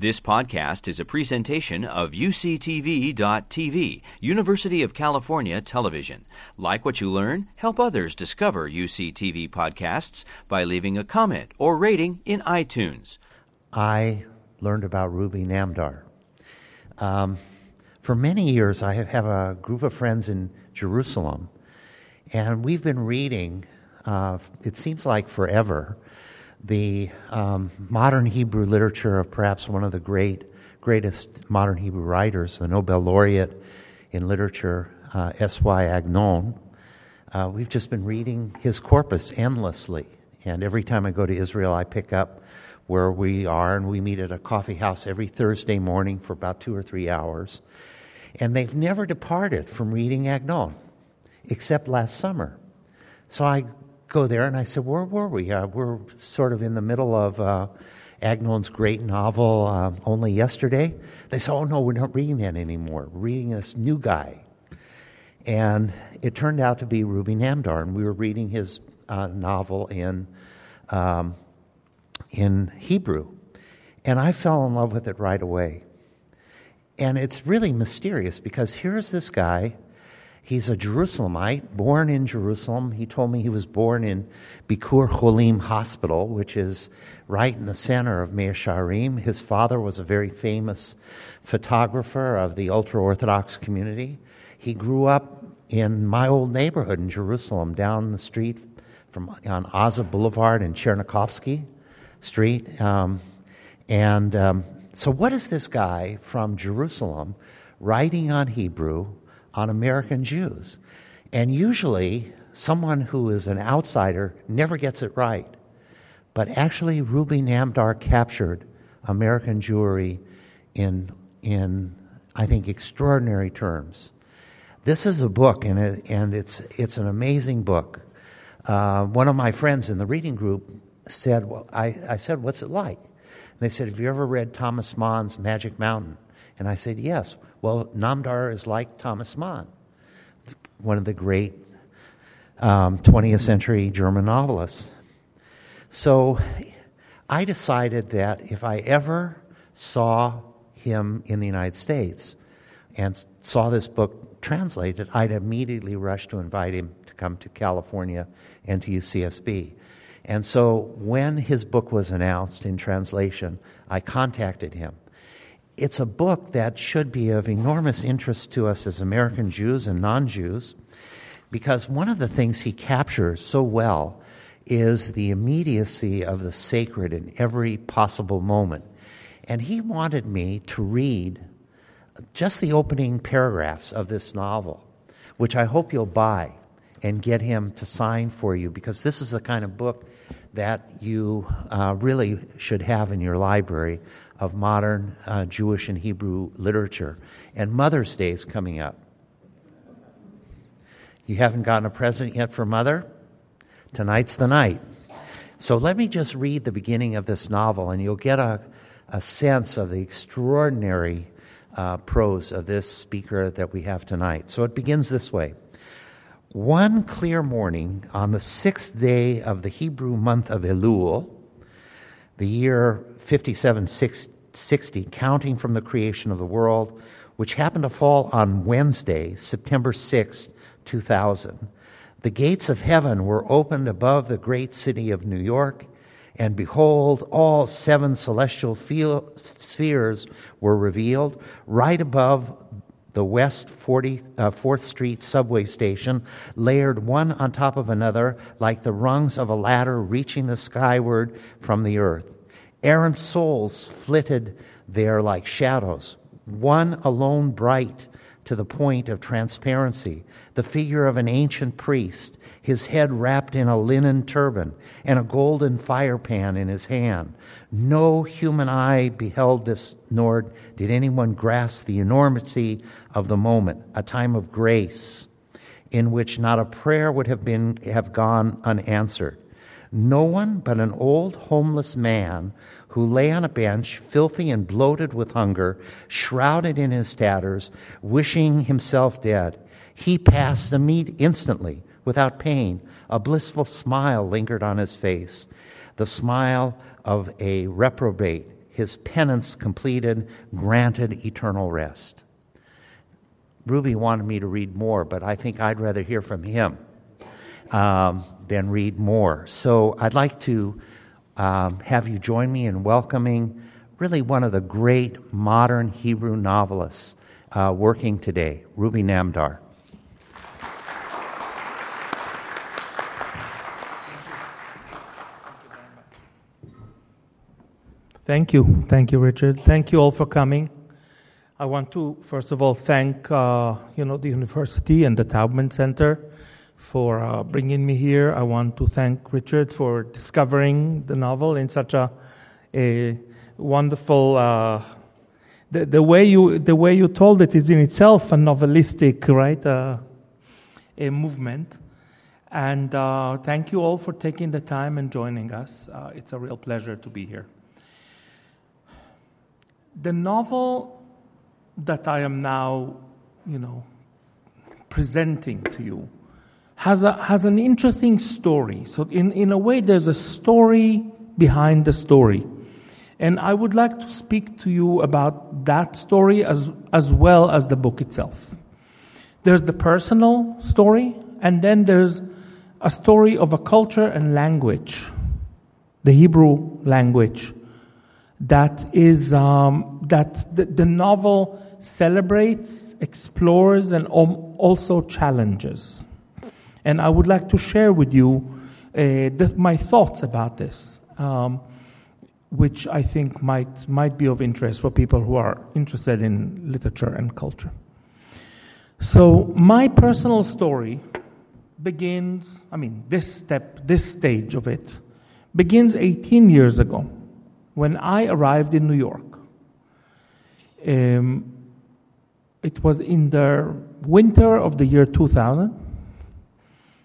This podcast is a presentation of UCTV.tv, University of California Television. Like what you learn, help others discover UCTV podcasts by leaving a comment or rating in iTunes. I learned about Ruby Namdar. Um, for many years, I have a group of friends in Jerusalem, and we've been reading, uh, it seems like forever, the um, modern Hebrew literature of perhaps one of the great, greatest modern Hebrew writers, the Nobel laureate in literature, uh, S.Y. Agnon. Uh, we've just been reading his corpus endlessly. And every time I go to Israel, I pick up where we are, and we meet at a coffee house every Thursday morning for about two or three hours. And they've never departed from reading Agnon, except last summer. So I go there, and I said, Where were we? Uh, we're sort of in the middle of uh, Agnon's great novel, uh, Only Yesterday. They said, Oh, no, we're not reading that anymore. We're reading this new guy. And it turned out to be Ruby Namdar, and we were reading his uh, novel in, um, in Hebrew. And I fell in love with it right away. And it's really mysterious because here's this guy He's a Jerusalemite, born in Jerusalem. He told me he was born in Bikur Cholim Hospital, which is right in the center of Mea Shearim. His father was a very famous photographer of the ultra Orthodox community. He grew up in my old neighborhood in Jerusalem, down the street from on Aza Boulevard and Chernikovsky Street. Um, and um, so, what is this guy from Jerusalem writing on Hebrew? On American Jews. And usually, someone who is an outsider never gets it right. But actually, Ruby Namdar captured American Jewry in, in I think, extraordinary terms. This is a book, and, it, and it's, it's an amazing book. Uh, one of my friends in the reading group said, well, I, I said, What's it like? And they said, Have you ever read Thomas Mann's Magic Mountain? And I said, Yes. Well, Namdar is like Thomas Mann, one of the great um, 20th century German novelists. So I decided that if I ever saw him in the United States and saw this book translated, I'd immediately rush to invite him to come to California and to UCSB. And so when his book was announced in translation, I contacted him it's a book that should be of enormous interest to us as American Jews and non Jews because one of the things he captures so well is the immediacy of the sacred in every possible moment. And he wanted me to read just the opening paragraphs of this novel, which I hope you'll buy and get him to sign for you because this is the kind of book that you uh, really should have in your library of modern uh, Jewish and Hebrew literature. And Mother's Day is coming up. You haven't gotten a present yet for Mother? Tonight's the night. So let me just read the beginning of this novel, and you'll get a, a sense of the extraordinary uh, prose of this speaker that we have tonight. So it begins this way One clear morning on the sixth day of the Hebrew month of Elul, the year 5760, counting from the creation of the world, which happened to fall on Wednesday, September 6, 2000. The gates of heaven were opened above the great city of New York, and behold, all seven celestial spheres were revealed right above the West 40, uh, 4th Street subway station, layered one on top of another like the rungs of a ladder reaching the skyward from the earth. Errant souls flitted there like shadows, one alone bright to the point of transparency, the figure of an ancient priest, his head wrapped in a linen turban and a golden fire pan in his hand. No human eye beheld this, nor did anyone grasp the enormity of the moment, a time of grace in which not a prayer would have, been, have gone unanswered no one but an old homeless man who lay on a bench, filthy and bloated with hunger, shrouded in his tatters, wishing himself dead. He passed the meat instantly, without pain. A blissful smile lingered on his face, the smile of a reprobate his penance completed, granted eternal rest. Ruby wanted me to read more, but I think I'd rather hear from him um, than read more. So I'd like to um, have you join me in welcoming really one of the great modern Hebrew novelists uh, working today, Ruby Namdar. Thank you. Thank you, Richard. Thank you all for coming. I want to, first of all, thank uh, you know the university and the Taubman Center for uh, bringing me here. I want to thank Richard for discovering the novel in such a, a wonderful. Uh, the, the way you the way you told it is in itself a novelistic, right? Uh, a movement. And uh, thank you all for taking the time and joining us. Uh, it's a real pleasure to be here. The novel that I am now, you know, presenting to you has, a, has an interesting story. So, in, in a way, there's a story behind the story. And I would like to speak to you about that story as, as well as the book itself. There's the personal story, and then there's a story of a culture and language, the Hebrew language, that is um, that the, the, novel celebrates, explores, and also challenges. And I would like to share with you uh, my thoughts about this, um, which I think might might be of interest for people who are interested in literature and culture. So my personal story begins. I mean, this step, this stage of it, begins 18 years ago when I arrived in New York. Um, it was in the winter of the year 2000,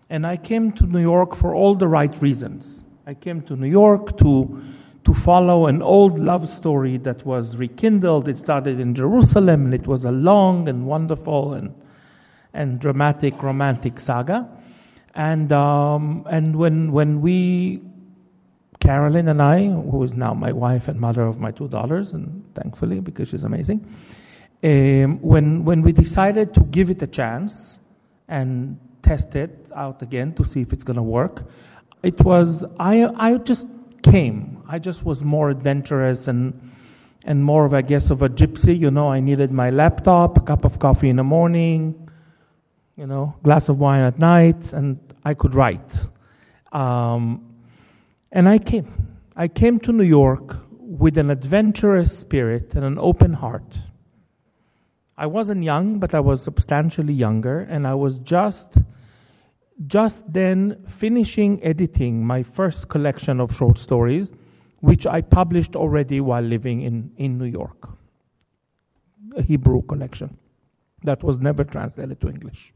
and I came to New York for all the right reasons. I came to New York to, to follow an old love story that was rekindled. It started in Jerusalem, and it was a long and wonderful and, and dramatic romantic saga. And, um, and when, when we Carolyn and I, who is now my wife and mother of my two daughters, and thankfully because she's amazing, um, when when we decided to give it a chance and test it out again to see if it's going to work, it was I I just came. I just was more adventurous and and more of I guess of a gypsy. You know, I needed my laptop, a cup of coffee in the morning, you know, glass of wine at night, and I could write. Um, and I came. I came to New York with an adventurous spirit and an open heart. I wasn't young, but I was substantially younger, and I was just just then finishing editing my first collection of short stories, which I published already while living in, in New York. A Hebrew collection that was never translated to English.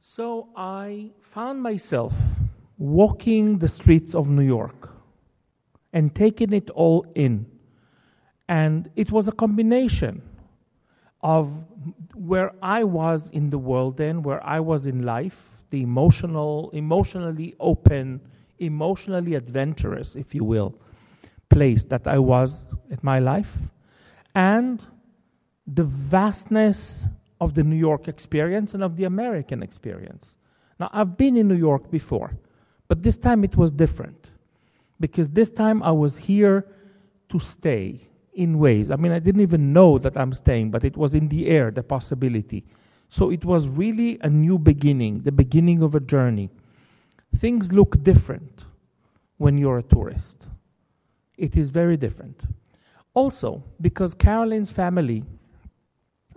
So I found myself walking the streets of New York and taking it all in. And it was a combination of where I was in the world then, where I was in life, the emotional, emotionally open, emotionally adventurous, if you will, place that I was in my life, and the vastness of the New York experience and of the American experience. Now, I've been in New York before. But this time it was different because this time I was here to stay in ways. I mean, I didn't even know that I'm staying, but it was in the air, the possibility. So it was really a new beginning, the beginning of a journey. Things look different when you're a tourist. It is very different. Also, because Carolyn's family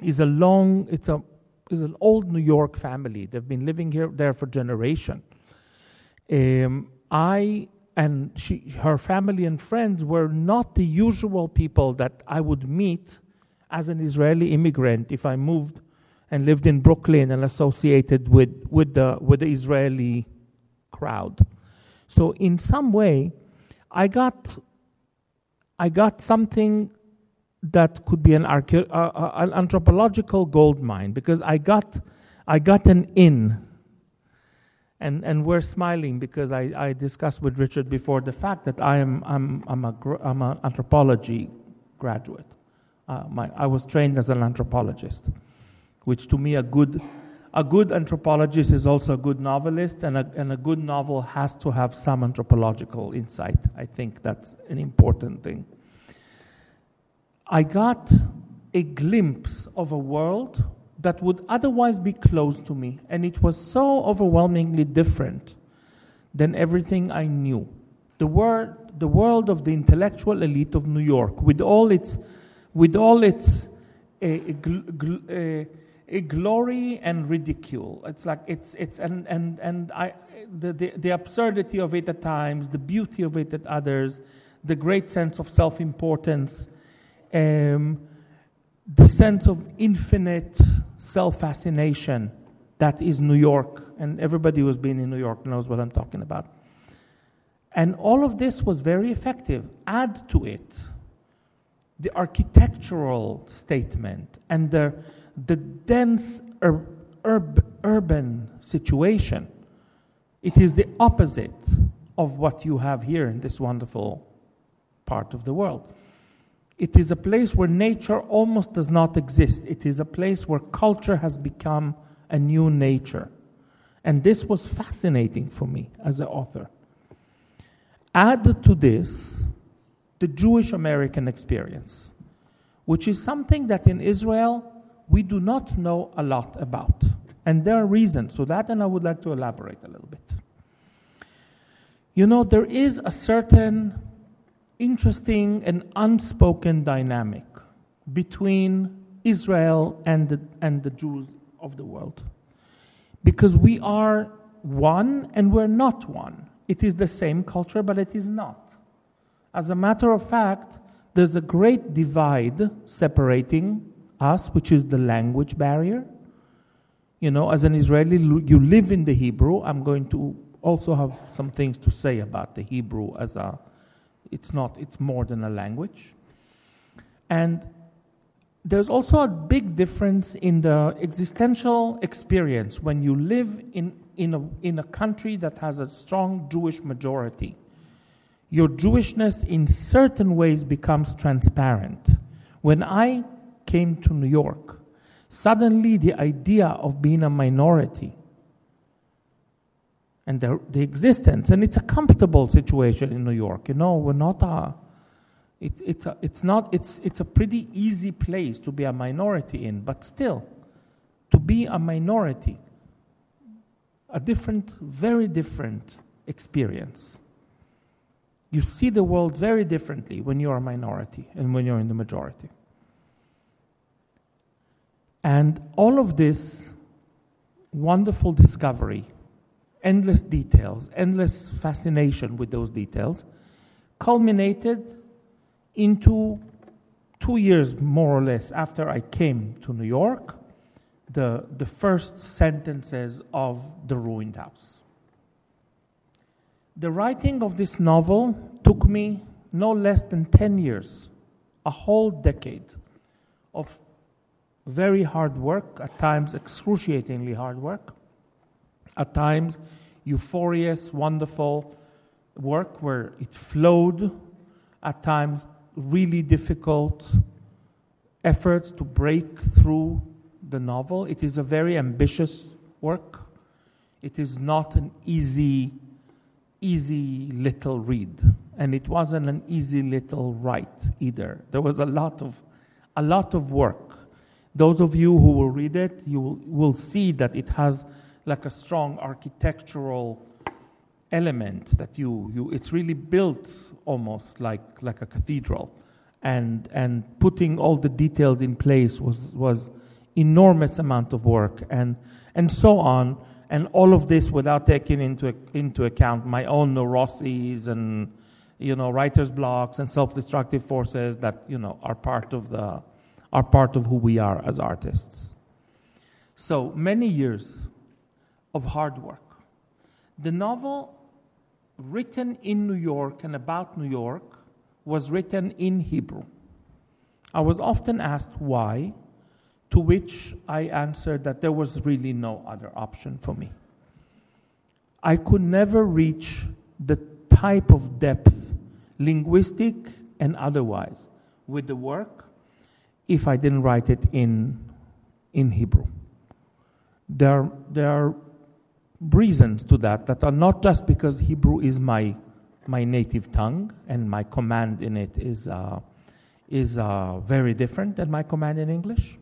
is a long, it's a is an old New York family. They've been living here there for generations. Um, I and she, her family and friends were not the usual people that I would meet as an Israeli immigrant if I moved and lived in Brooklyn and associated with, with, the, with the Israeli crowd. So, in some way, I got, I got something that could be an, uh, uh, an anthropological gold mine because I got, I got an in And, and we're smiling because I, I discussed with Richard before the fact that I am I'm, I'm, a, I'm an anthropology graduate. Uh, my, I was trained as an anthropologist, which to me a good a good anthropologist is also a good novelist, and a, and a good novel has to have some anthropological insight. I think that's an important thing. I got a glimpse of a world that would otherwise be closed to me, and it was so overwhelmingly different than everything I knew. The, wor- the world of the intellectual elite of New York, with all its, with all its a, a, a glory and ridicule. It's like it's it's and and and I the, the the absurdity of it at times, the beauty of it at others, the great sense of self-importance, um, the sense of infinite self-fascination that is New York, and everybody who's been in New York knows what I'm talking about. And all of this was very effective. Add to it the architectural statement and the the dense ur- urb- urban situation. It is the opposite of what you have here in this wonderful part of the world. It is a place where nature almost does not exist. It is a place where culture has become a new nature. And this was fascinating for me as an author. Add to this the Jewish American experience, which is something that in Israel we do not know a lot about. And there are reasons to that, and I would like to elaborate a little bit. You know, there is a certain interesting and unspoken dynamic between Israel and the, and the Jews of the world. Because we are one and we're not one. It is the same culture, but it is not. As a matter of fact, there's a great divide separating us, which is the language barrier. You know, as an Israeli, you live in the Hebrew. I'm going to also have some things to say about the Hebrew as a, it's not, it's more than a language. And there's also a big difference in the existential experience when you live in, in, a, in a country that has a strong Jewish majority. Your Jewishness, in certain ways, becomes transparent. When I came to New York, suddenly the idea of being a minority and the, the existence, and it's a comfortable situation in New York. You know, we're not uh, a, it's, it's, a, it's not, it's, it's a pretty easy place to be a minority in, but still, to be a minority, a different, very different experience. You see the world very differently when you're a minority and when you're in the majority. And all of this wonderful discovery, endless details, endless fascination with those details, culminated into two years more or less after I came to New York, the, the first sentences of The Ruined House. The writing of this novel took me no less than 10 years, a whole decade of very hard work, at times excruciatingly hard work, at times euphorious, wonderful work where it flowed, at times really difficult efforts to break through the novel. It is a very ambitious work. It is not an easy, easy little read. And it wasn't an easy little write either. There was a lot of, a lot of work those of you who will read it, you will, will see that it has like a strong architectural element that you, you it's really built almost like, like a cathedral. And, and putting all the details in place was, was enormous amount of work and, and so on. And all of this without taking into, into account my own neuroses and, you know, writer's blocks and self-destructive forces that, you know, are part of the, are part of who we are as artists. So many years of hard work. The novel, written in New York and about New York, was written in Hebrew. I was often asked why, to which I answered that there was really no other option for me. I could never reach the type of depth, linguistic and otherwise, with the work if I didn't write it in, in Hebrew. There, there are reasons to that that are not just because Hebrew is my, my native tongue and my command in it is, uh, is uh, very different than my command in English,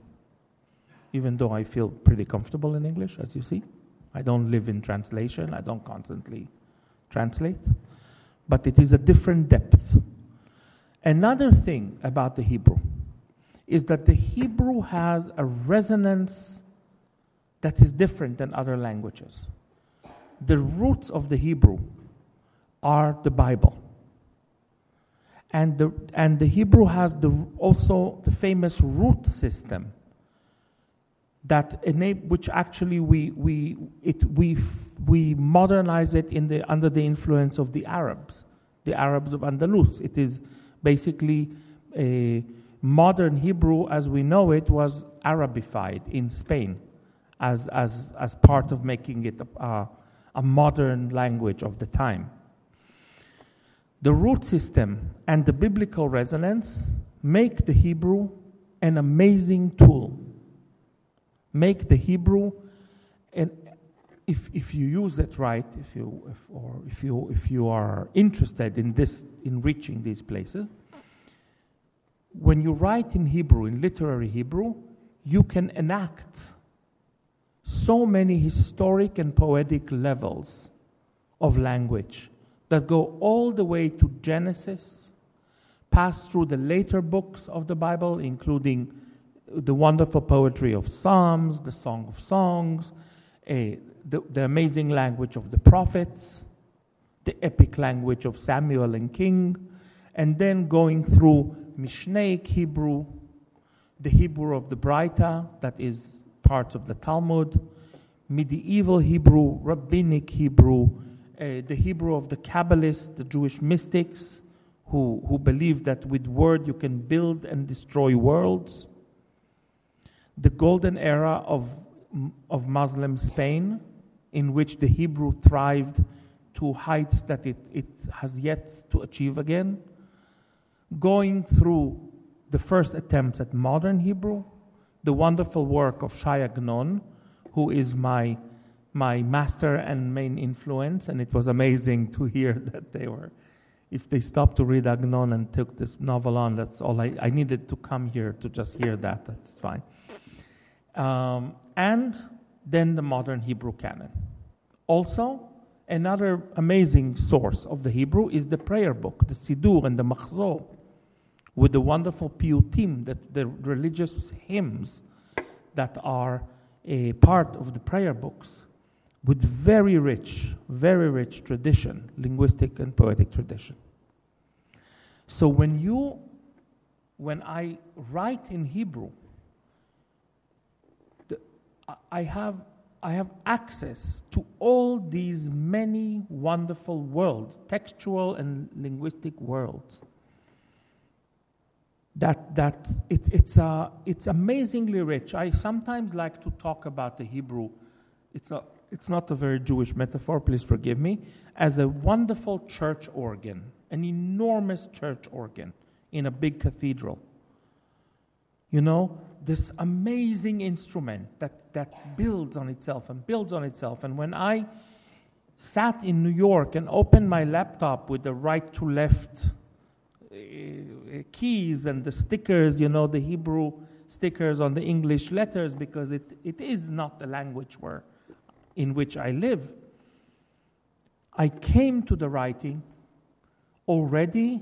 even though I feel pretty comfortable in English, as you see. I don't live in translation, I don't constantly translate, but it is a different depth. Another thing about the Hebrew is that the Hebrew has a resonance that is different than other languages. The roots of the Hebrew are the Bible. And the, and the Hebrew has the, also the famous root system that enable, which actually we, we, it, we, we modernize it in the, under the influence of the Arabs, the Arabs of Andalus. It is basically a modern Hebrew as we know it was Arabified in Spain as, as, as part of making it a, a modern language of the time. The root system and the biblical resonance make the Hebrew an amazing tool. Make the Hebrew, and if, if you use it right, if you, if, or if you, if you are interested in this, in reaching these places, when you write in Hebrew, in literary Hebrew, you can enact so many historic and poetic levels of language that go all the way to Genesis, pass through the later books of the Bible, including uh, the wonderful poetry of Psalms, the Song of Songs, uh, the, the amazing language of the prophets, the epic language of Samuel and King, and then going through Mishnaic Hebrew, the Hebrew of the Braita, that is parts of the Talmud, medieval Hebrew, rabbinic Hebrew, uh, the Hebrew of the Kabbalists, the Jewish mystics, who, who believe that with word you can build and destroy worlds. The golden era of, of Muslim Spain, in which the Hebrew thrived to heights that it, it has yet to achieve again going through the first attempts at modern Hebrew, the wonderful work of Shai Agnon, who is my, my master and main influence, and it was amazing to hear that they were, if they stopped to read Agnon and took this novel on, that's all I, I needed to come here to just hear that, that's fine. Um, and then the modern Hebrew canon. Also, another amazing source of the Hebrew is the prayer book, the Siddur and the Machzor with the wonderful piyutim, that the religious hymns that are a part of the prayer books, with very rich, very rich tradition, linguistic and poetic tradition. So when you, when I write in Hebrew, the, I have I have access to all these many wonderful worlds, textual and linguistic worlds that, that it, it's, uh, it's amazingly rich. I sometimes like to talk about the Hebrew. It's, a, it's not a very Jewish metaphor, please forgive me, as a wonderful church organ, an enormous church organ in a big cathedral. You know, this amazing instrument that, that builds on itself and builds on itself. And when I sat in New York and opened my laptop with the right to left Eh, eh, keys and the stickers, you know, the Hebrew stickers on the English letters because it, it is not the language where, in which I live. I came to the writing already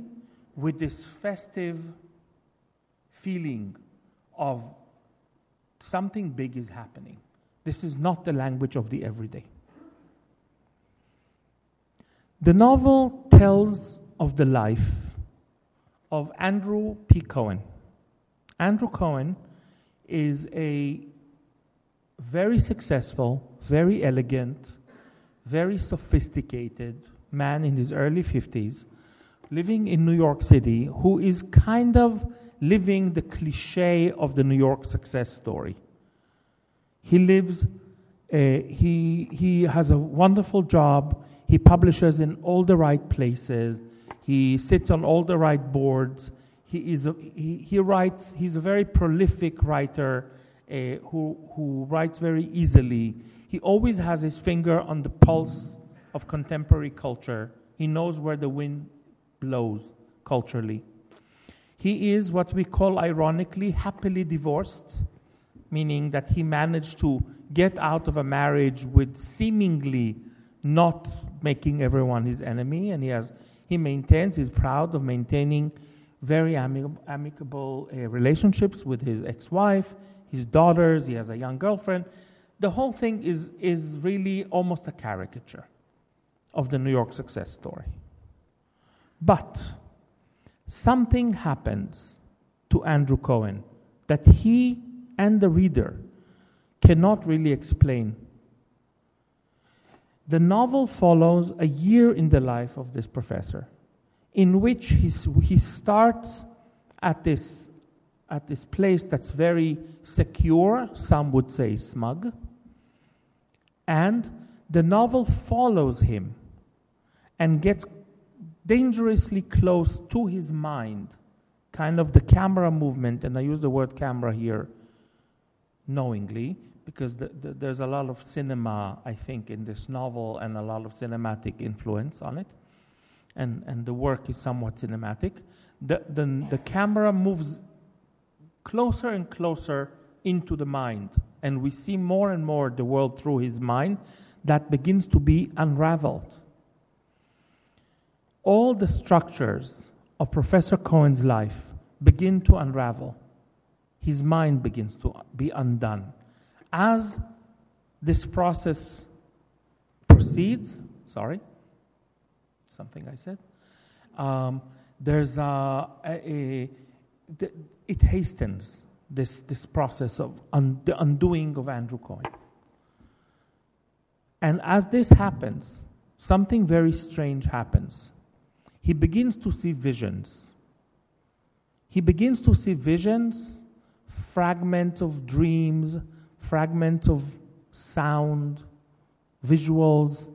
with this festive feeling of something big is happening. This is not the language of the everyday. The novel tells of the life of Andrew P. Cohen. Andrew Cohen is a very successful, very elegant, very sophisticated man in his early 50s living in New York City who is kind of living the cliche of the New York success story. He lives Uh, he, he has a wonderful job. He publishes in all the right places. He sits on all the right boards. He, is a, he, he writes, he's a very prolific writer uh, who, who writes very easily. He always has his finger on the pulse of contemporary culture. He knows where the wind blows culturally. He is what we call, ironically, happily divorced, meaning that he managed to get out of a marriage with seemingly not making everyone his enemy, and he has he maintains, he's proud of maintaining very amicable, amicable uh, relationships with his ex-wife, his daughters. He has a young girlfriend. The whole thing is is really almost a caricature of the New York success story. But something happens to Andrew Cohen that he and the reader cannot really explain. The novel follows a year in the life of this professor, in which he starts at this, at this place that's very secure, some would say smug, and the novel follows him and gets dangerously close to his mind, kind of the camera movement, and I use the word camera here knowingly because the, the, there's a lot of cinema, I think, in this novel and a lot of cinematic influence on it. And, and the work is somewhat cinematic. The, the, the camera moves closer and closer into the mind, and we see more and more the world through his mind that begins to be unraveled. All the structures of Professor Cohen's life begin to unravel his mind begins to be undone. As this process proceeds, sorry, something I said, um, there's a, a, a, it hastens this, this process of un, the undoing of Andrew Cohen. And as this happens, something very strange happens. He begins to see visions. He begins to see visions fragments of dreams, fragments of sound, visuals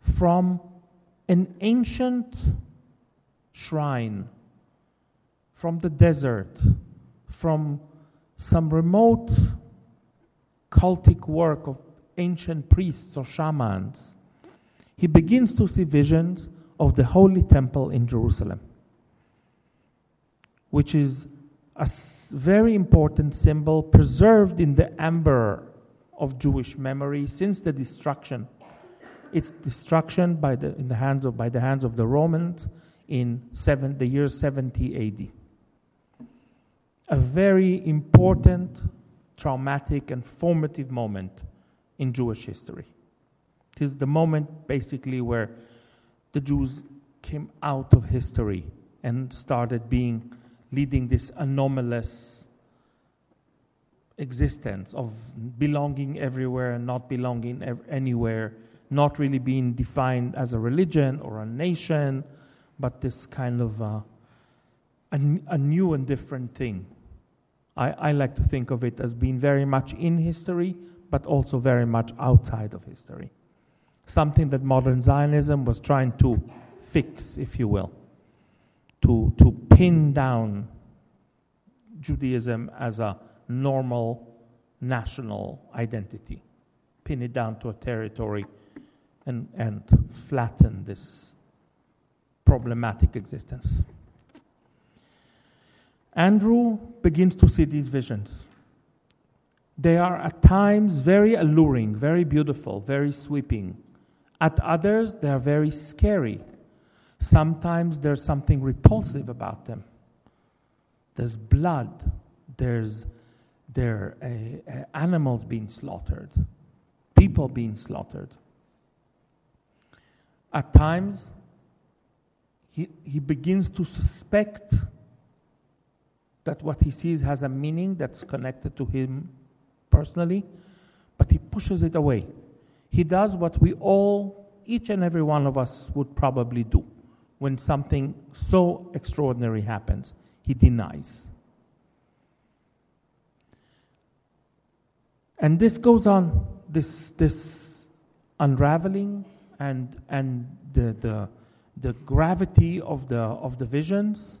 from an ancient shrine, from the desert, from some remote cultic work of ancient priests or shamans. He begins to see visions of the Holy Temple in Jerusalem, which is a very important symbol preserved in the amber of Jewish memory since the destruction. Its destruction by the, in the hands of, by the hands of the Romans in seven, the year 70 AD. A very important, traumatic, and formative moment in Jewish history. It is the moment basically where the Jews came out of history and started being leading this anomalous existence of belonging everywhere and not belonging ev- anywhere, not really being defined as a religion or a nation, but this kind of uh, a, a new and different thing. I, I like to think of it as being very much in history, but also very much outside of history. Something that modern Zionism was trying to fix, if you will to, to pin down Judaism as a normal national identity, pin it down to a territory, and, and flatten this problematic existence. Andrew begins to see these visions. They are at times very alluring, very beautiful, very sweeping. At others, they are very scary Sometimes there's something repulsive about them. There's blood, there's there uh, animals being slaughtered, people being slaughtered. At times, he, he begins to suspect that what he sees has a meaning that's connected to him personally, but he pushes it away. He does what we all, each and every one of us, would probably do when something so extraordinary happens, he denies. And this goes on. this, this unraveling and, and the, the, the gravity of the, of the visions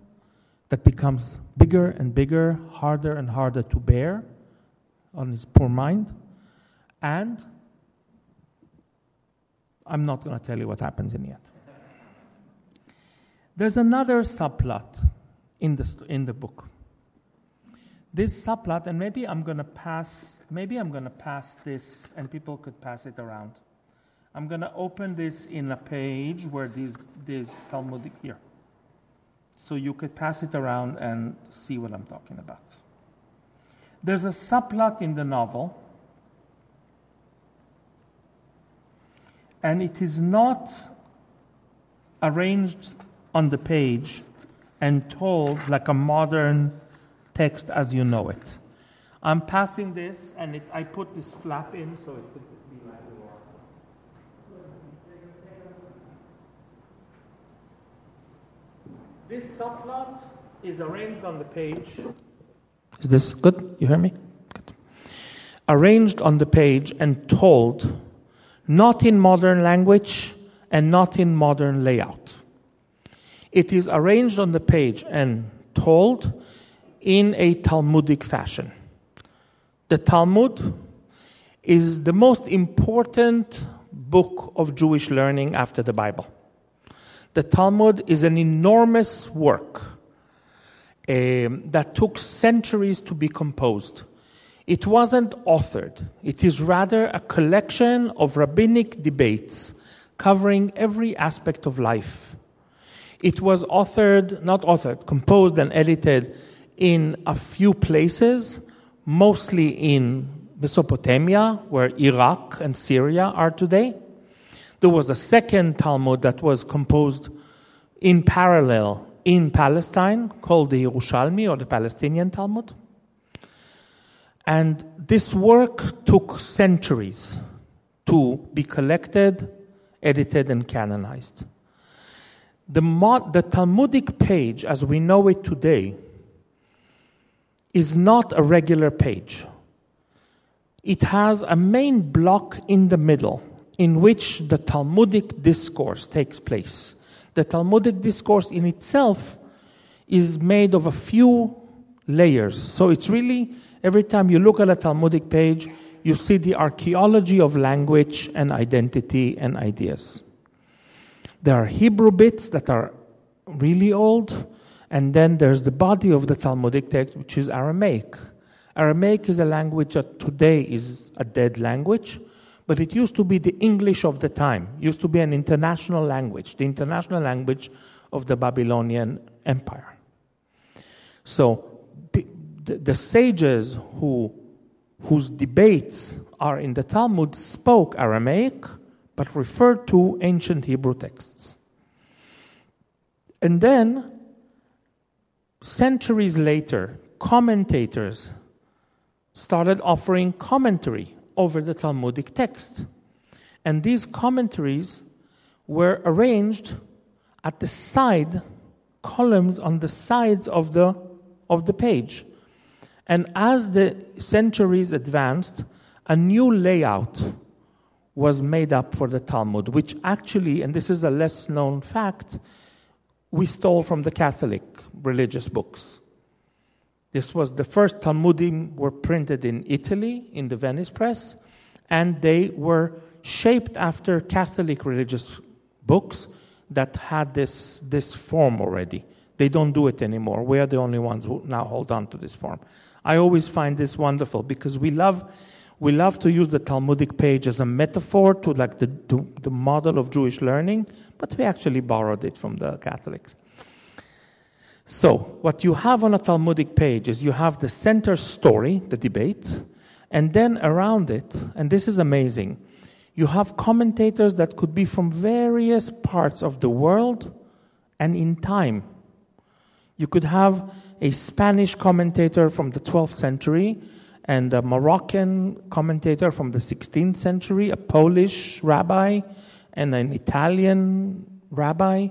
that becomes bigger and bigger, harder and harder to bear on his poor mind. And I'm not going to tell you what happens in the end. There's another subplot in the, in the book. This subplot, and maybe I'm going to pass, maybe I'm going to pass this, and people could pass it around. I'm going to open this in a page where these, these Talmudic here. So you could pass it around and see what I'm talking about. There's a subplot in the novel, and it is not arranged on the page and told like a modern text as you know it. I'm passing this, and it, I put this flap in so it could be like This subplot is arranged on the page. Is this good? You hear me? Good. Arranged on the page and told not in modern language and not in modern layout. It is arranged on the page and told in a Talmudic fashion. The Talmud is the most important book of Jewish learning after the Bible. The Talmud is an enormous work um, that took centuries to be composed. It wasn't authored, it is rather a collection of rabbinic debates covering every aspect of life. It was authored, not authored, composed and edited in a few places, mostly in Mesopotamia, where Iraq and Syria are today. There was a second Talmud that was composed in parallel in Palestine called the Yerushalmi or the Palestinian Talmud. And this work took centuries to be collected, edited, and canonized. The, the Talmudic page, as we know it today, is not a regular page. It has a main block in the middle in which the Talmudic discourse takes place. The Talmudic discourse in itself is made of a few layers. So it's really, every time you look at a Talmudic page, you see the archaeology of language and identity and ideas. There are Hebrew bits that are really old, and then there's the body of the Talmudic text, which is Aramaic. Aramaic is a language that today is a dead language, but it used to be the English of the time, it used to be an international language, the international language of the Babylonian Empire. So the, the, the sages who, whose debates are in the Talmud spoke Aramaic, but referred to ancient Hebrew texts. And then, centuries later, commentators started offering commentary over the Talmudic text. And these commentaries were arranged at the side columns on the sides of the of the page. And as the centuries advanced, a new layout was made up for the Talmud, which actually, and this is a less known fact, we stole from the Catholic religious books. This was the first Talmudim were printed in Italy in the Venice press, and they were shaped after Catholic religious books that had this, this form already. They don't do it anymore. We are the only ones who now hold on to this form. I always find this wonderful because we love, we love to use the Talmudic page as a metaphor to like the, to, the model of Jewish learning, but we actually borrowed it from the Catholics. So, what you have on a Talmudic page is you have the center story, the debate, and then around it, and this is amazing, you have commentators that could be from various parts of the world and in time. You could have a Spanish commentator from the 12th century and a Moroccan commentator from the 16th century, a Polish rabbi and an Italian rabbi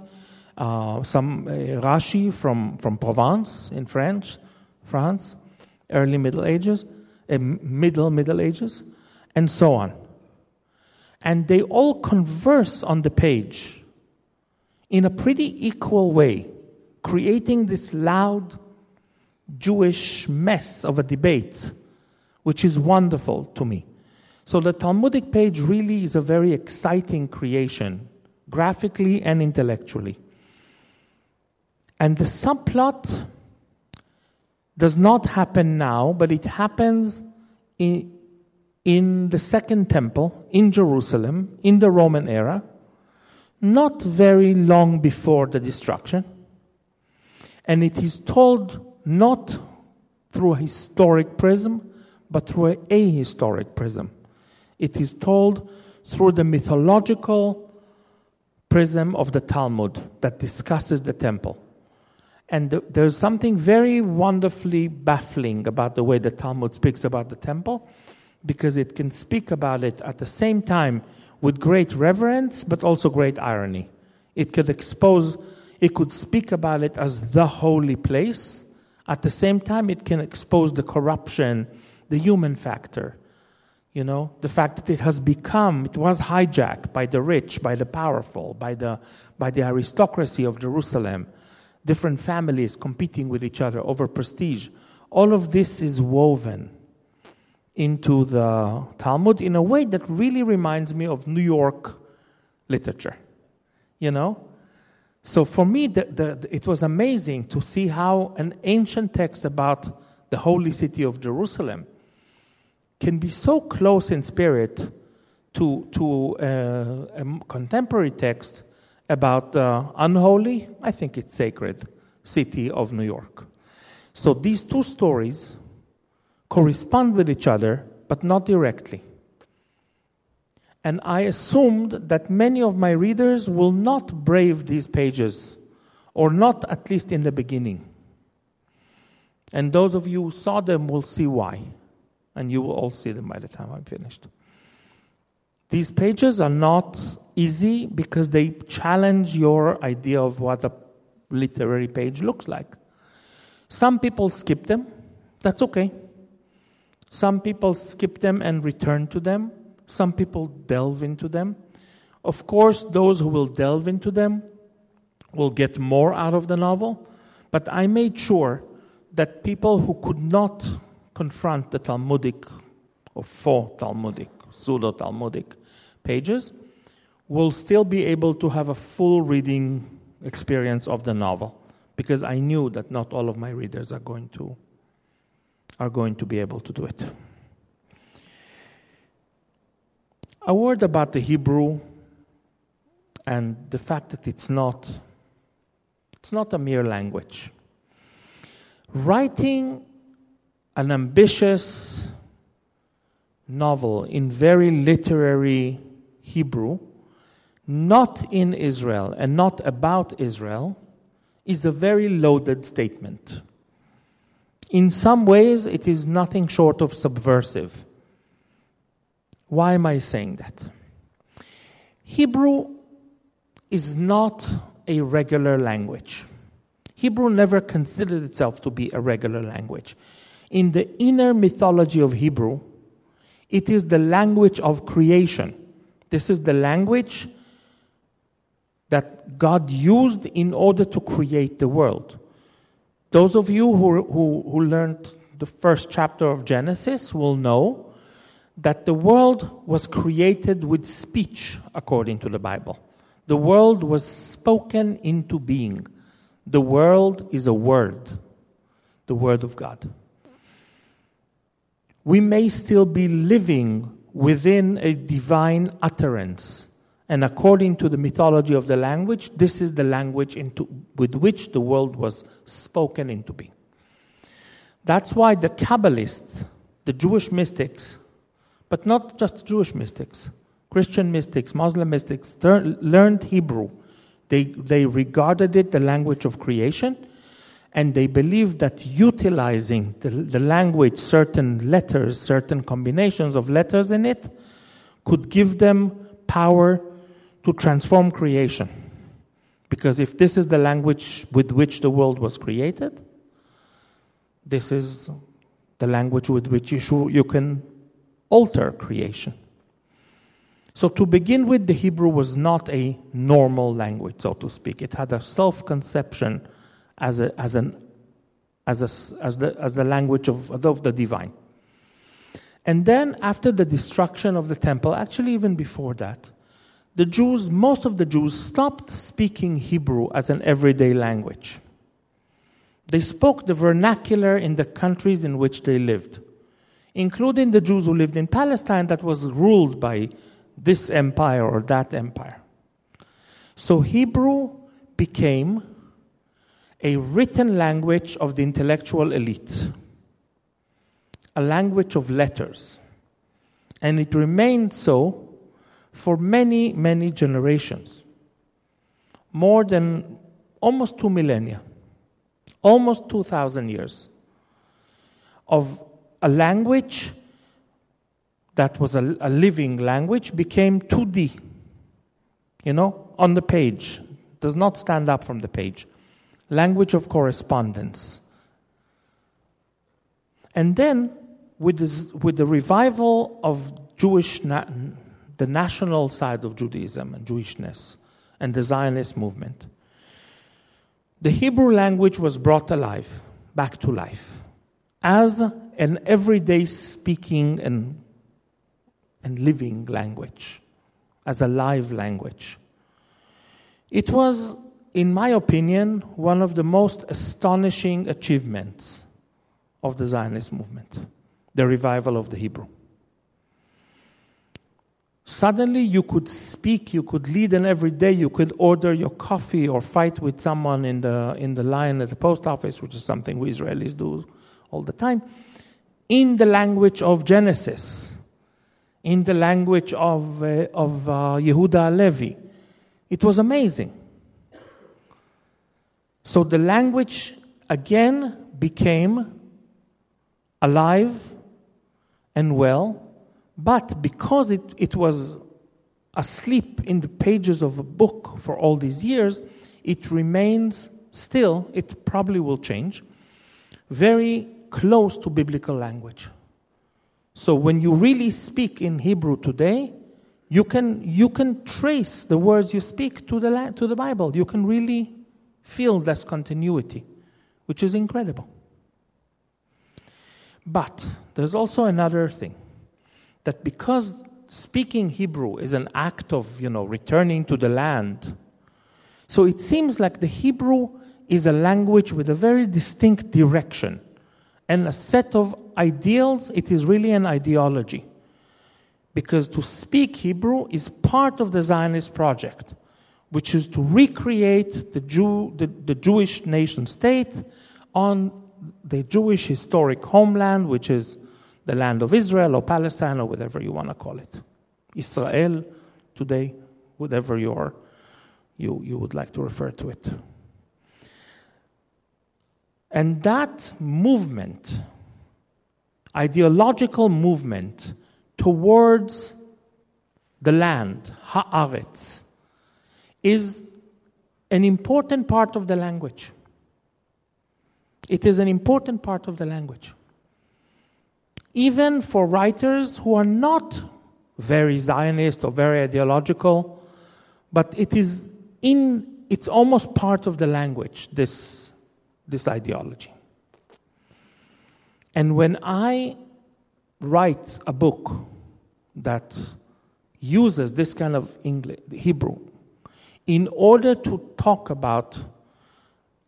uh, some uh, Rashi from, from Provence in French, France, early Middle Ages, uh, middle Middle Ages, and so on. and they all converse on the page in a pretty equal way, creating this loud Jewish mess of a debate, which is wonderful to me. So the Talmudic page really is a very exciting creation, graphically and intellectually. And the subplot does not happen now, but it happens in, in the Second Temple in Jerusalem in the Roman era, not very long before the destruction. And it is told not through a historic prism, but through a ahistoric prism. It is told through the mythological prism of the Talmud that discusses the temple. And there's something very wonderfully baffling about the way the Talmud speaks about the temple, because it can speak about it at the same time with great reverence, but also great irony. It could expose, it could speak about it as the holy place. At the same time, it can expose the corruption, the human factor. You know, the fact that it has become, it was hijacked by the rich, by the powerful, by the, by the aristocracy of Jerusalem different families competing with each other over prestige. All of this is woven into the Talmud in a way that really reminds me of New York literature. You know? So for me, the, the, it was amazing to see how an ancient text about the holy city of Jerusalem can be so close in spirit to, to uh, a contemporary text about the unholy, I think it's sacred, city of New York. So these two stories correspond with each other, but not directly. And I assumed that many of my readers will not brave these pages, or not at least in the beginning. And those of you who saw them will see why. And you will all see them by the time I'm finished. These pages are not easy because they challenge your idea of what a literary page looks like. Some people skip them, that's okay. Some people skip them and return to them. Some people delve into them. Of course, those who will delve into them will get more out of the novel, but I made sure that people who could not confront the Talmudic or four Talmudic, pseudo Talmudic pages will still be able to have a full reading experience of the novel because I knew that not all of my readers are going to are going to be able to do it. A word about the Hebrew and the fact that it's not it's not a mere language. Writing an ambitious novel in very literary Hebrew not in Israel and not about Israel is a very loaded statement. In some ways, it is nothing short of subversive. Why am I saying that? Hebrew is not a regular language. Hebrew never considered itself to be a regular language. In the inner mythology of Hebrew, it is the language of creation. This is the language that God used in order to create the world. Those of you who, who, who learned the first chapter of Genesis will know that the world was created with speech, according to the Bible. The world was spoken into being. The world is a word, the word of God. We may still be living within a divine utterance and according to the mythology of the language, this is the language into, with which the world was spoken into being. That's why the Kabbalists, the Jewish mystics, but not just Jewish mystics, Christian mystics, Muslim mystics, learned Hebrew. They, they regarded it the language of creation, and they believed that utilizing the, the language, certain letters, certain combinations of letters in it, could give them power to transform creation. Because if this is the language with which the world was created, this is the language with which you, you can alter creation. So, to begin with, the Hebrew was not a normal language, so to speak. It had a self conception as, a, as, an, as, a, as, the, as the language of, of the divine. And then, after the destruction of the temple, actually, even before that, the Jews, most of the Jews, stopped speaking Hebrew as an everyday language. They spoke the vernacular in the countries in which they lived, including the Jews who lived in Palestine that was ruled by this empire or that empire. So Hebrew became a written language of the intellectual elite, a language of letters. And it remained so for many, many generations, more than almost two millennia, almost 2,000 years of a language that was a, a living language became 2D, you know, on the page, does not stand up from the page. Language of correspondence. And then, with, this, with the revival of Jewish, na- the national side of Judaism and Jewishness, and the Zionist movement, the Hebrew language was brought alive, back to life, as an everyday speaking and and living language, as a live language. It was, in my opinion, one of the most astonishing achievements of the Zionist movement the revival of the Hebrew. Suddenly, you could speak, you could lead an every day, you could order your coffee or fight with someone in the, in the line at the post office, which is something we Israelis do all the time, in the language of Genesis in the language of, uh, of uh, Yehuda Halevi. It was amazing. So the language again became alive and well, but because it, it was asleep in the pages of a book for all these years, it remains still, it probably will change, very close to biblical language. So when you really speak in Hebrew today, you can, you can trace the words you speak to the, to the Bible. You can really feel this continuity, which is incredible. But there's also another thing that because speaking Hebrew is an act of, you know, returning to the land, so it seems like the Hebrew is a language with a very distinct direction and a set of ideals, it is really an ideology. Because to speak Hebrew is part of the Zionist project, which is to recreate the, Jew, the, the Jewish nation state on the Jewish historic homeland, which is the land of Israel or Palestine or whatever you want to call it. Israel today, whatever you are, you, you would like to refer to it. And that movement, ideological movement towards the land, haaretz, is an important part of the language. It is an important part of the language. Even for writers who are not very Zionist or very ideological, but it is in, it's almost part of the language, this this ideology. And when I write a book that uses this kind of English, Hebrew in order to talk about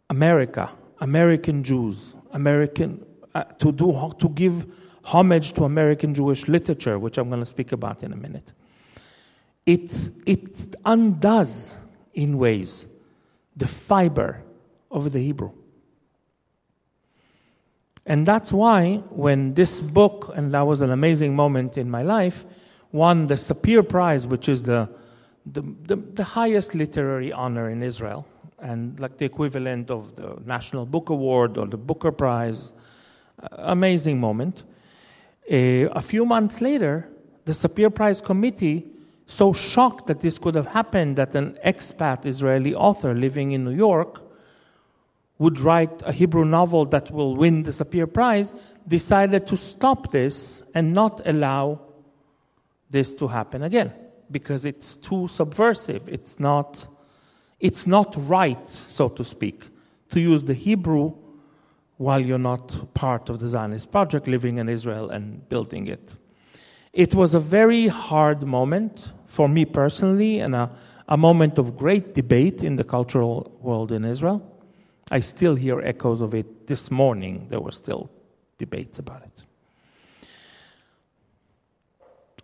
America, American Jews, American uh, to do to give homage to American Jewish literature, which I'm going to speak about in a minute. It it undoes in ways the fiber of the Hebrew. And that's why when this book, and that was an amazing moment in my life, won the Sapir Prize, which is the, the, the, the highest literary honor in Israel, and like the equivalent of the National Book Award or the Booker Prize. Uh, amazing moment. Uh, a few months later, the Sapir Prize committee, so shocked that this could have happened, that an expat Israeli author living in New York would write a Hebrew novel that will win the Sapir Prize, decided to stop this and not allow this to happen again. Because it's too subversive. It's not, it's not right, so to speak, to use the Hebrew while you're not part of the Zionist project, living in Israel and building it. It was a very hard moment for me personally and a, a moment of great debate in the cultural world in Israel. I still hear echoes of it this morning. There were still debates about it.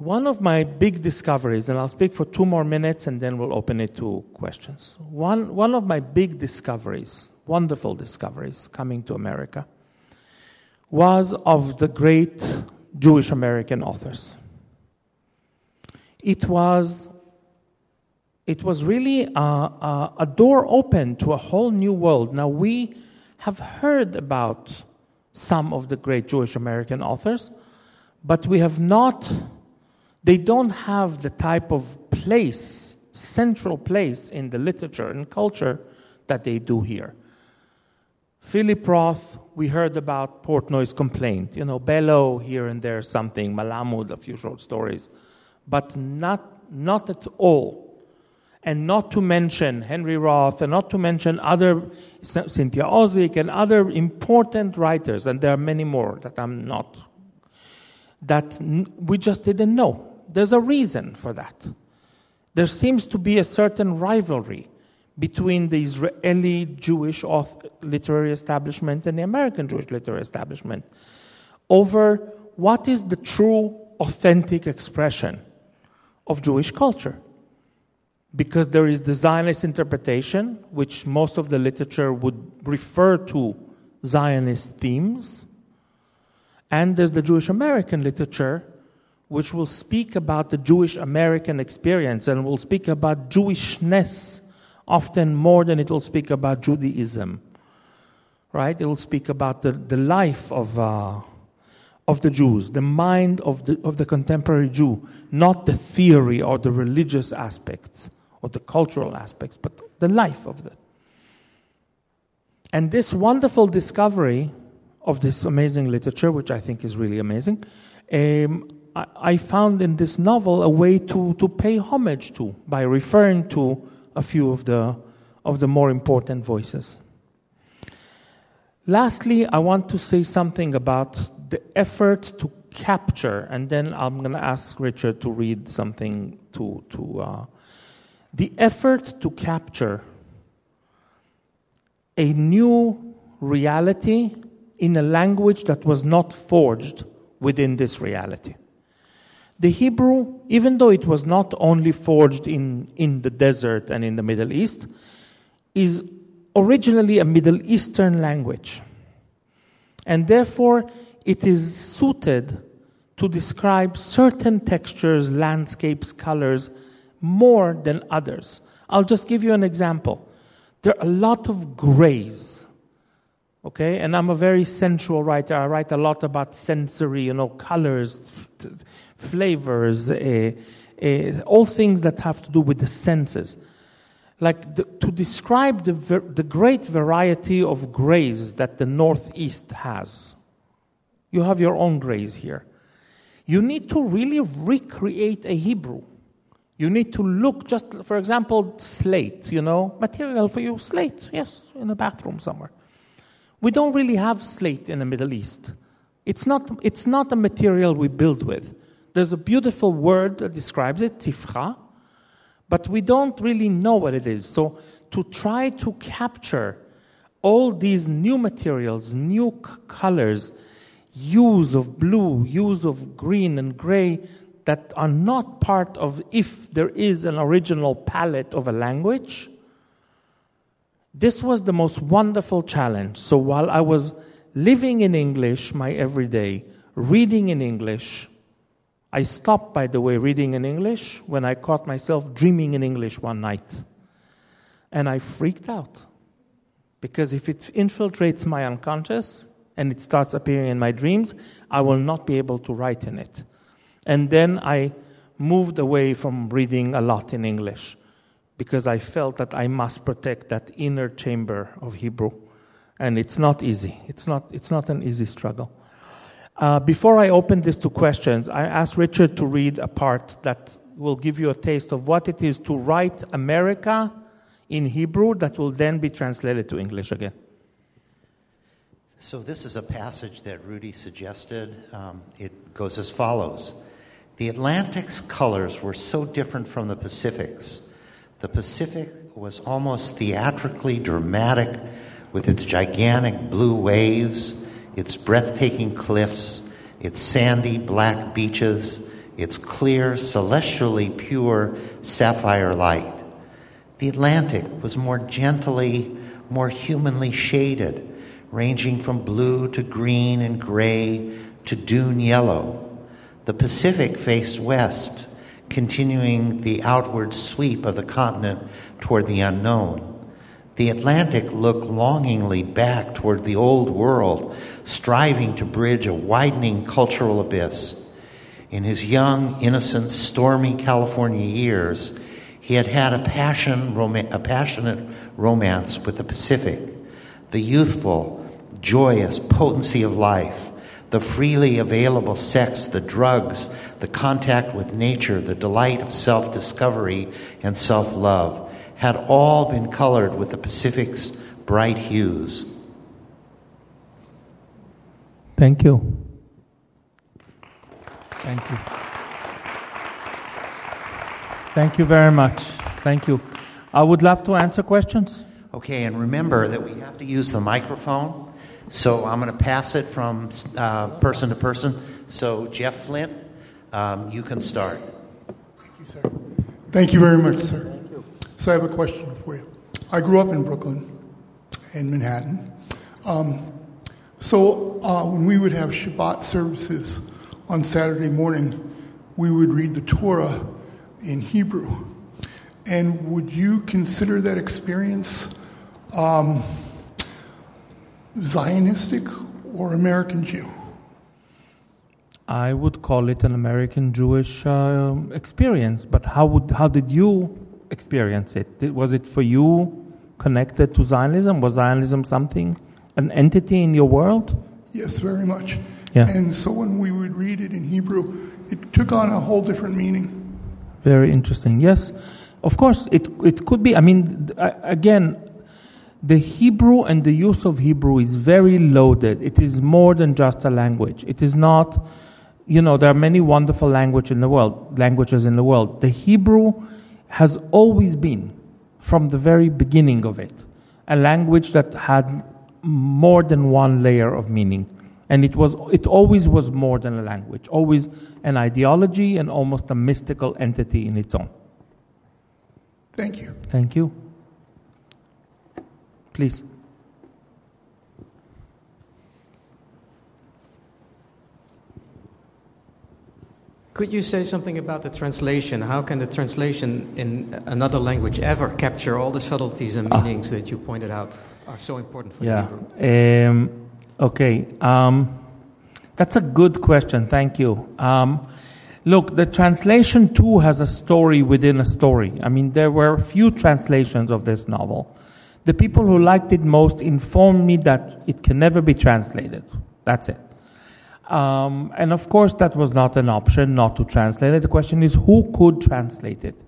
One of my big discoveries, and I'll speak for two more minutes and then we'll open it to questions. One, one of my big discoveries, wonderful discoveries coming to America, was of the great Jewish American authors. It was, it was really a, a, a door open to a whole new world. Now, we have heard about some of the great Jewish American authors, but we have not they don't have the type of place, central place in the literature and culture that they do here. Philip Roth, we heard about Portnoy's complaint. You know, Bellow here and there something, Malamud, a few short stories, but not, not at all. And not to mention Henry Roth, and not to mention other, Cynthia Ozick, and other important writers, and there are many more that I'm not, that we just didn't know. There's a reason for that. There seems to be a certain rivalry between the Israeli Jewish literary establishment and the American Jewish literary establishment over what is the true, authentic expression of Jewish culture. Because there is the Zionist interpretation, which most of the literature would refer to Zionist themes, and there's the Jewish American literature, which will speak about the Jewish American experience and will speak about Jewishness often more than it will speak about Judaism. Right? It will speak about the, the life of, uh, of the Jews, the mind of the, of the contemporary Jew, not the theory or the religious aspects or the cultural aspects, but the life of the. And this wonderful discovery of this amazing literature, which I think is really amazing, um, I found in this novel a way to, to pay homage to by referring to a few of the, of the more important voices. Lastly, I want to say something about the effort to capture, and then I'm going to ask Richard to read something to, to uh, the effort to capture a new reality in a language that was not forged within this reality. The Hebrew, even though it was not only forged in, in the desert and in the Middle East, is originally a Middle Eastern language. And therefore, it is suited to describe certain textures, landscapes, colors more than others. I'll just give you an example. There are a lot of grays. Okay, and I'm a very sensual writer. I write a lot about sensory, you know, colors, flavors, uh, uh, all things that have to do with the senses. Like the, to describe the, ver- the great variety of grays that the Northeast has. You have your own grays here. You need to really recreate a Hebrew. You need to look just, for example, slate, you know, material for you, slate, yes, in a bathroom somewhere. We don't really have slate in the Middle East. It's not, it's not a material we build with. There's a beautiful word that describes it, tifra, but we don't really know what it is. So to try to capture all these new materials, new colors, use of blue, use of green and gray that are not part of if there is an original palette of a language. This was the most wonderful challenge. So while I was living in English my everyday, reading in English, I stopped, by the way, reading in English when I caught myself dreaming in English one night. And I freaked out. Because if it infiltrates my unconscious and it starts appearing in my dreams, I will not be able to write in it. And then I moved away from reading a lot in English because I felt that I must protect that inner chamber of Hebrew. And it's not easy. It's not, it's not an easy struggle. Uh, before I open this to questions, I asked Richard to read a part that will give you a taste of what it is to write America in Hebrew that will then be translated to English again. So, this is a passage that Rudy suggested. Um, it goes as follows The Atlantic's colors were so different from the Pacific's. The Pacific was almost theatrically dramatic with its gigantic blue waves, its breathtaking cliffs, its sandy black beaches, its clear, celestially pure sapphire light. The Atlantic was more gently, more humanly shaded, ranging from blue to green and gray to dune yellow. The Pacific faced west, continuing the outward sweep of the continent toward the unknown. The Atlantic looked longingly back toward the old world, striving to bridge a widening cultural abyss. In his young, innocent, stormy California years, he had had a, passion, a passionate romance with the Pacific, the youthful, joyous potency of life, the freely available sex, the drugs, the contact with nature, the delight of self discovery and self love had all been colored with the Pacific's bright hues. Thank you. Thank you. Thank you very much. Thank you. I would love to answer questions. Okay, and remember that we have to use the microphone. So I'm going to pass it from uh, person to person. So, Jeff Flint, um, you can start. Thank you, sir. Thank you very much, sir. So, I have a question for you. I grew up in Brooklyn, in Manhattan. Um, so, uh, when we would have Shabbat services, on Saturday morning, we would read the Torah in Hebrew. And would you consider that experience um, Zionistic or American Jew? I would call it an American Jewish uh, experience, but how, would, how did you experience it? Was it for you connected to Zionism? Was Zionism something, an entity in your world? Yes, very much. Yeah. And so when we would read it in Hebrew, it took on a whole different meaning. Very interesting. Yes, of course, it, it could be. I mean, again, the Hebrew and the use of Hebrew is very loaded. It is more than just a language. It is not, you know, there are many wonderful language in the world, languages in the world. The Hebrew has always been, from the very beginning of it, a language that had more than one layer of meaning. And it, was, it always was more than a language, always an ideology and almost a mystical entity in its own. Thank you. Thank you. Please. Could you say something about the translation? How can the translation in another language ever capture all the subtleties and ah. meanings ah. that you pointed out are so important for yeah. Hebrew? Um, Okay, um, that's a good question. Thank you. Um, look, the translation too has a story within a story. I mean, there were a few translations of this novel. The people who liked it most informed me that it can never be translated. That's it. Um, and of course, that was not an option not to translate it. The question is who could translate it?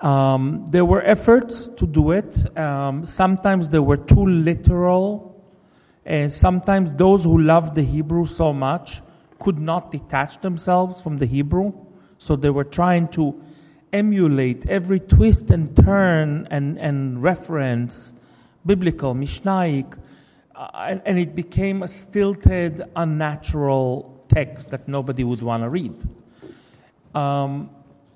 Um, there were efforts to do it. Um, sometimes they were too literal and sometimes those who loved the Hebrew so much could not detach themselves from the Hebrew, so they were trying to emulate every twist and turn and, and reference, biblical, Mishnaic, uh, and, and it became a stilted, unnatural text that nobody would want to read. Um,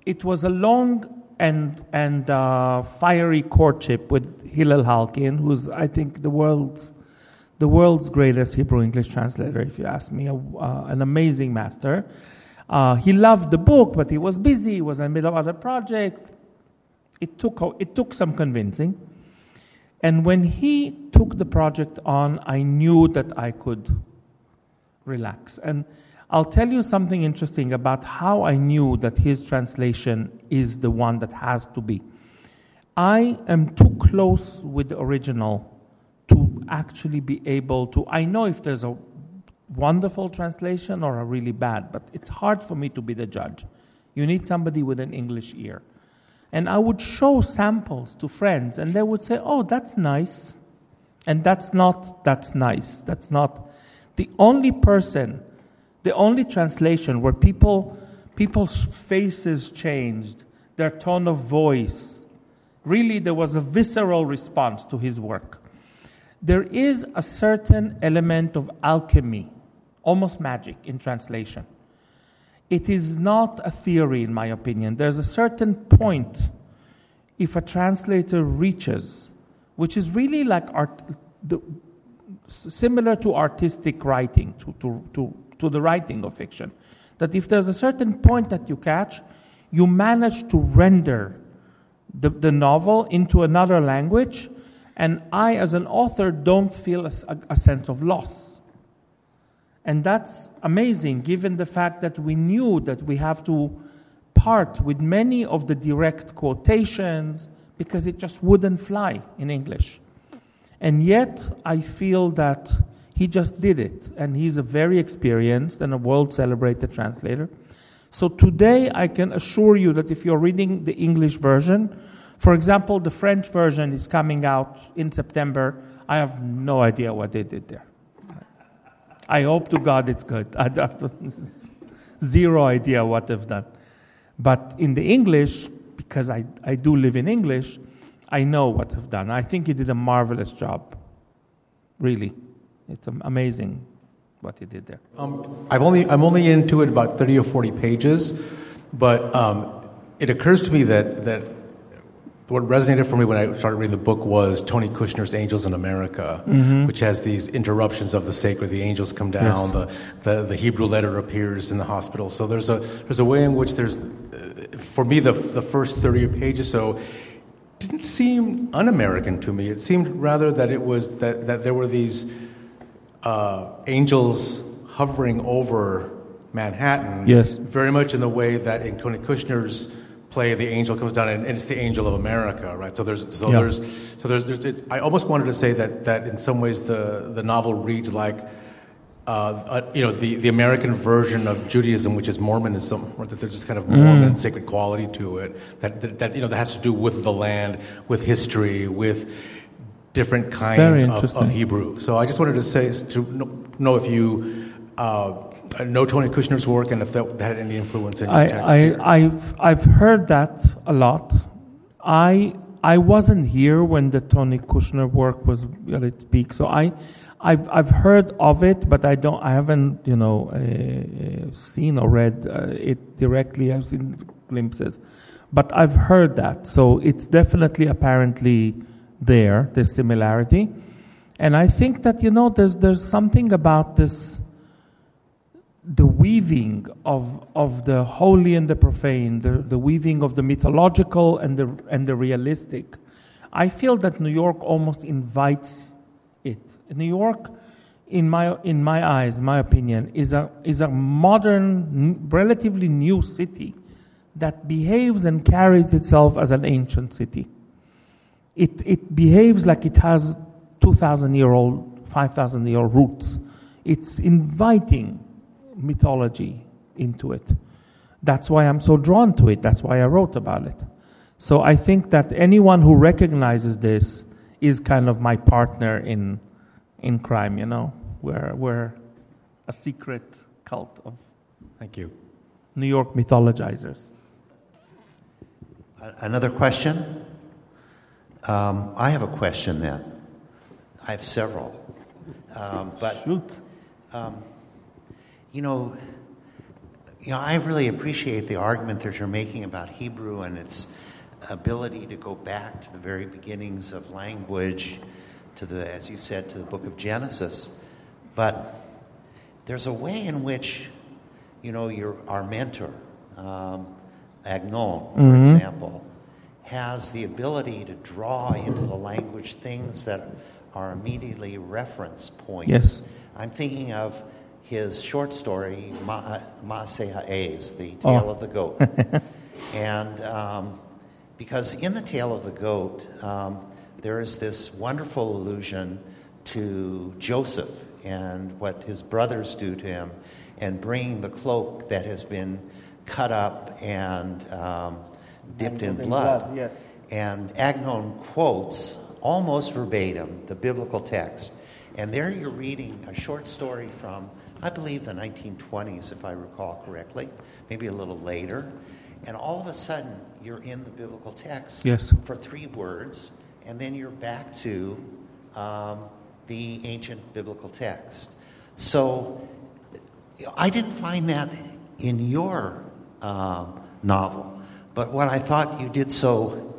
it was a long and, and uh, fiery courtship with Hillel Halkin, who's, I think, the world's the world's greatest Hebrew English translator, if you ask me, uh, an amazing master. Uh, he loved the book, but he was busy, he was in the middle of other projects. It took, it took some convincing. And when he took the project on, I knew that I could relax. And I'll tell you something interesting about how I knew that his translation is the one that has to be. I am too close with the original to actually be able to. I know if there's a wonderful translation or a really bad, but it's hard for me to be the judge. You need somebody with an English ear. And I would show samples to friends, and they would say, Oh, that's nice. And that's not, that's nice. That's not. The only person, the only translation where people, people's faces changed, their tone of voice, really there was a visceral response to his work. There is a certain element of alchemy, almost magic, in translation. It is not a theory, in my opinion. There's a certain point if a translator reaches, which is really like art, the, similar to artistic writing, to, to, to, to the writing of fiction, that if there's a certain point that you catch, you manage to render the, the novel into another language, and I, as an author, don't feel a, a sense of loss. And that's amazing given the fact that we knew that we have to part with many of the direct quotations because it just wouldn't fly in English. And yet, I feel that he just did it, and he's a very experienced and a world celebrated translator. So today, I can assure you that if you're reading the English version, for example, the French version is coming out in September. I have no idea what they did there. I hope to God it's good. I have zero idea what they've done. But in the English, because I, I do live in English, I know what they've done. I think he did a marvelous job. Really. It's amazing what he did there. Um, I've only, I'm only into it about 30 or 40 pages, but um, it occurs to me that, that what resonated for me when I started reading the book was Tony Kushner's Angels in America, mm-hmm. which has these interruptions of the sacred. The angels come down, yes. the, the, the, Hebrew letter appears in the hospital. So there's a, there's a way in which there's, uh, for me, the, the first 30 pages so didn't seem un American to me. It seemed rather that it was that, that there were these uh, angels hovering over Manhattan. Yes. Very much in the way that in Tony Kushner's play, the angel comes down, and, it's the angel of America, right? So there's, so yeah. there's, so there's, there's it, I almost wanted to say that that in some ways the the novel reads like. Uh, uh, you know the, the American version of Judaism, which is Mormonism, or that there's this kind of Mormon mm. sacred quality to it that, that, that, you know that has to do with the land, with history, with different kinds of, of, Hebrew. So I just wanted to say to know if you uh, know Tony Kushner's work and if that, had any influence in your I, text? I, I've, I've heard that a lot. I, I wasn't here when the Tony Kushner work was at its peak, so I, I've, I've heard of it, but I don't, I haven't, you know, uh, seen or read uh, it directly. I've seen glimpses, but I've heard that. So it's definitely apparently there, this similarity, and I think that you know, there's there's something about this the weaving of, of the holy and the profane, the, the weaving of the mythological and the, and the realistic. I feel that New York almost invites it. New York, in my, in my eyes, my opinion, is a, is a modern, relatively new city that behaves and carries itself as an ancient city. It, it behaves like it has 2,000 year old, 5,000 year old roots. It's inviting mythology into it. That's why I'm so drawn to it. That's why I wrote about it. So I think that anyone who recognizes this is kind of my partner in in crime, you know. We're we're a secret cult of Thank you. New York mythologizers. Another question? Um, I have a question then. I have several. Um, but Shoot. Um, you know, you know, I really appreciate the argument that you're making about Hebrew and its ability to go back to the very beginnings of language, to the, as you said, to the book of Genesis. But there's a way in which, you know, your, our mentor, um, Agnon, for mm-hmm. example, has the ability to draw into the language things that are immediately reference points. Yes. I'm thinking of his short story, Maaseh Ha'ez, the tale oh. of the goat. and um, because in the tale of the goat, um, there is this wonderful allusion to Joseph and what his brothers do to him and bringing the cloak that has been cut up and um, dipped in in blood. blood, yes. And Agnon quotes almost verbatim the biblical text. And there you're reading a short story from, I believe, the 1920s, if I recall correctly, maybe a little later. And all of a sudden, you're in the biblical text Yes. for three words, and then you're back to um, the ancient biblical text. So I didn't find that in your um, novel, but what I thought you did so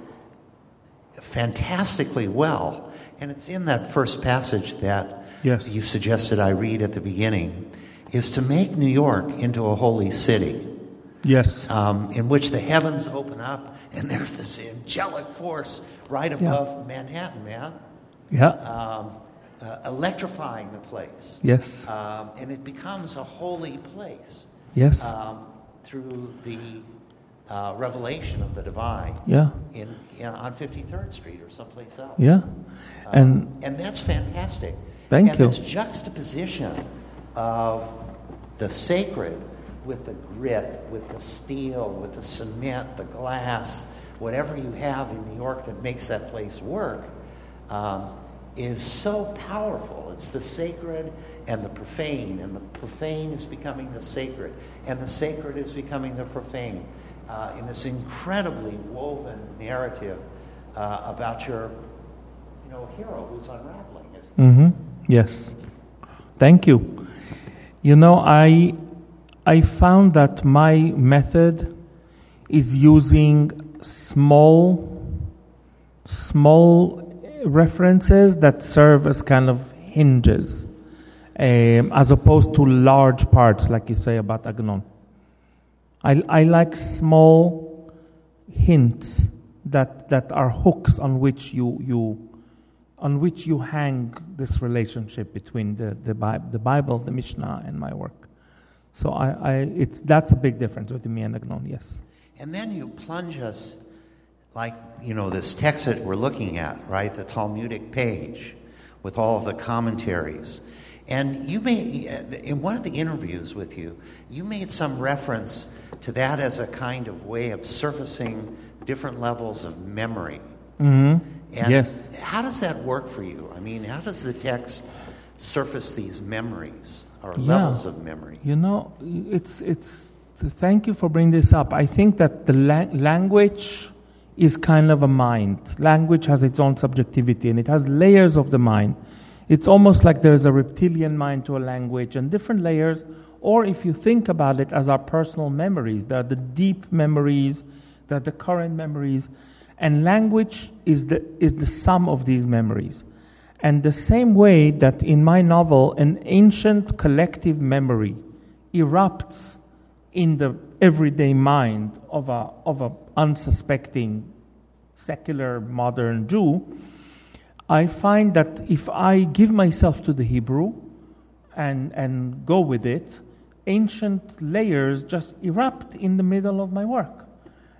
fantastically well, and it's in that first passage that Yes. you suggested I read at the beginning, is to make New York into a holy city Yes. um, in which the heavens open up and there's this angelic force right above Manhattan, man, Yeah. um, uh, electrifying the place. Yes. Um, and it becomes a holy place Yes. um, through the uh, revelation of the divine Yeah. in, in, on 53rd Street or someplace else. Yeah. Um, And and that's fantastic. Thank and you. And this juxtaposition of the sacred with the grit, with the steel, with the cement, the glass, whatever you have in New York that makes that place work, um, is so powerful. It's the sacred and the profane, and the profane is becoming the sacred, and the sacred is becoming the profane. Uh, in this incredibly woven narrative uh, about your, you know, hero who's unraveling. As hmm Yes. Thank you. You know, I I found that my method is using small small references that serve as kind of hinges, um, as opposed to large parts, like you say about Agnon. I, I like small hints that, that are hooks on which you, you on which you hang this relationship between the, the, Bi- the Bible, the Mishnah, and my work. So I, I, it's, that's a big difference between me and Agnon, yes. And then you plunge us, like, you know, this text that we're looking at, right? The Talmudic page with all of the commentaries. And you made, in one of the interviews with you, you made some reference to that as a kind of way of surfacing different levels of memory. hmm And Yes. how does that work for you? I mean, how does the text surface these memories or Yeah. levels of memory? You know, it's, it's, thank you for bringing this up. I think that the la- language is kind of a mind. Language has its own subjectivity and it has layers of the mind. It's almost like there's a reptilian mind to a language and different layers. Or if you think about it as our personal memories, there are the deep memories, there are the current memories. And language is the, is the sum of these memories. And the same way that in my novel, an ancient collective memory erupts in the everyday mind of a, of a unsuspecting secular modern Jew, I find that if I give myself to the Hebrew and, and go with it, ancient layers just erupt in the middle of my work.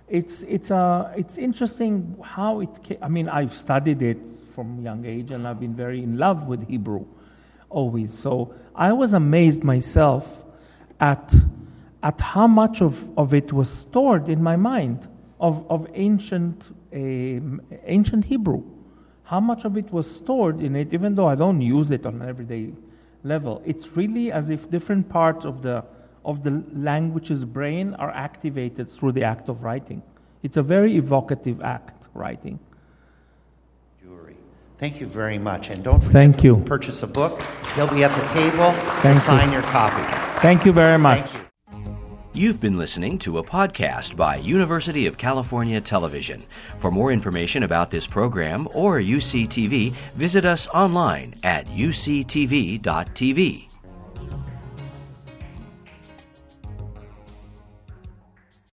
It's, it's, uh, it's interesting how it came. I mean, I've studied it from young age and I've been very in love with Hebrew always. So I was amazed myself at, at how much of, of it was stored in my mind of, of ancient, um ancient Hebrew. How much of it was stored in it, even though I don't use it on an everyday level. It's really as if different parts of the, of the language's brain are activated through the act of writing. It's a very evocative act, writing. Jewelry. Thank you very much. And don't forget Thank to you. purchase a book. He'll be at the table Thank to you. sign your copy. Thank you very much. Thank you. You've been listening to a podcast by University of California Television. For more information about this program or UCTV, visit us online at uctv.tv.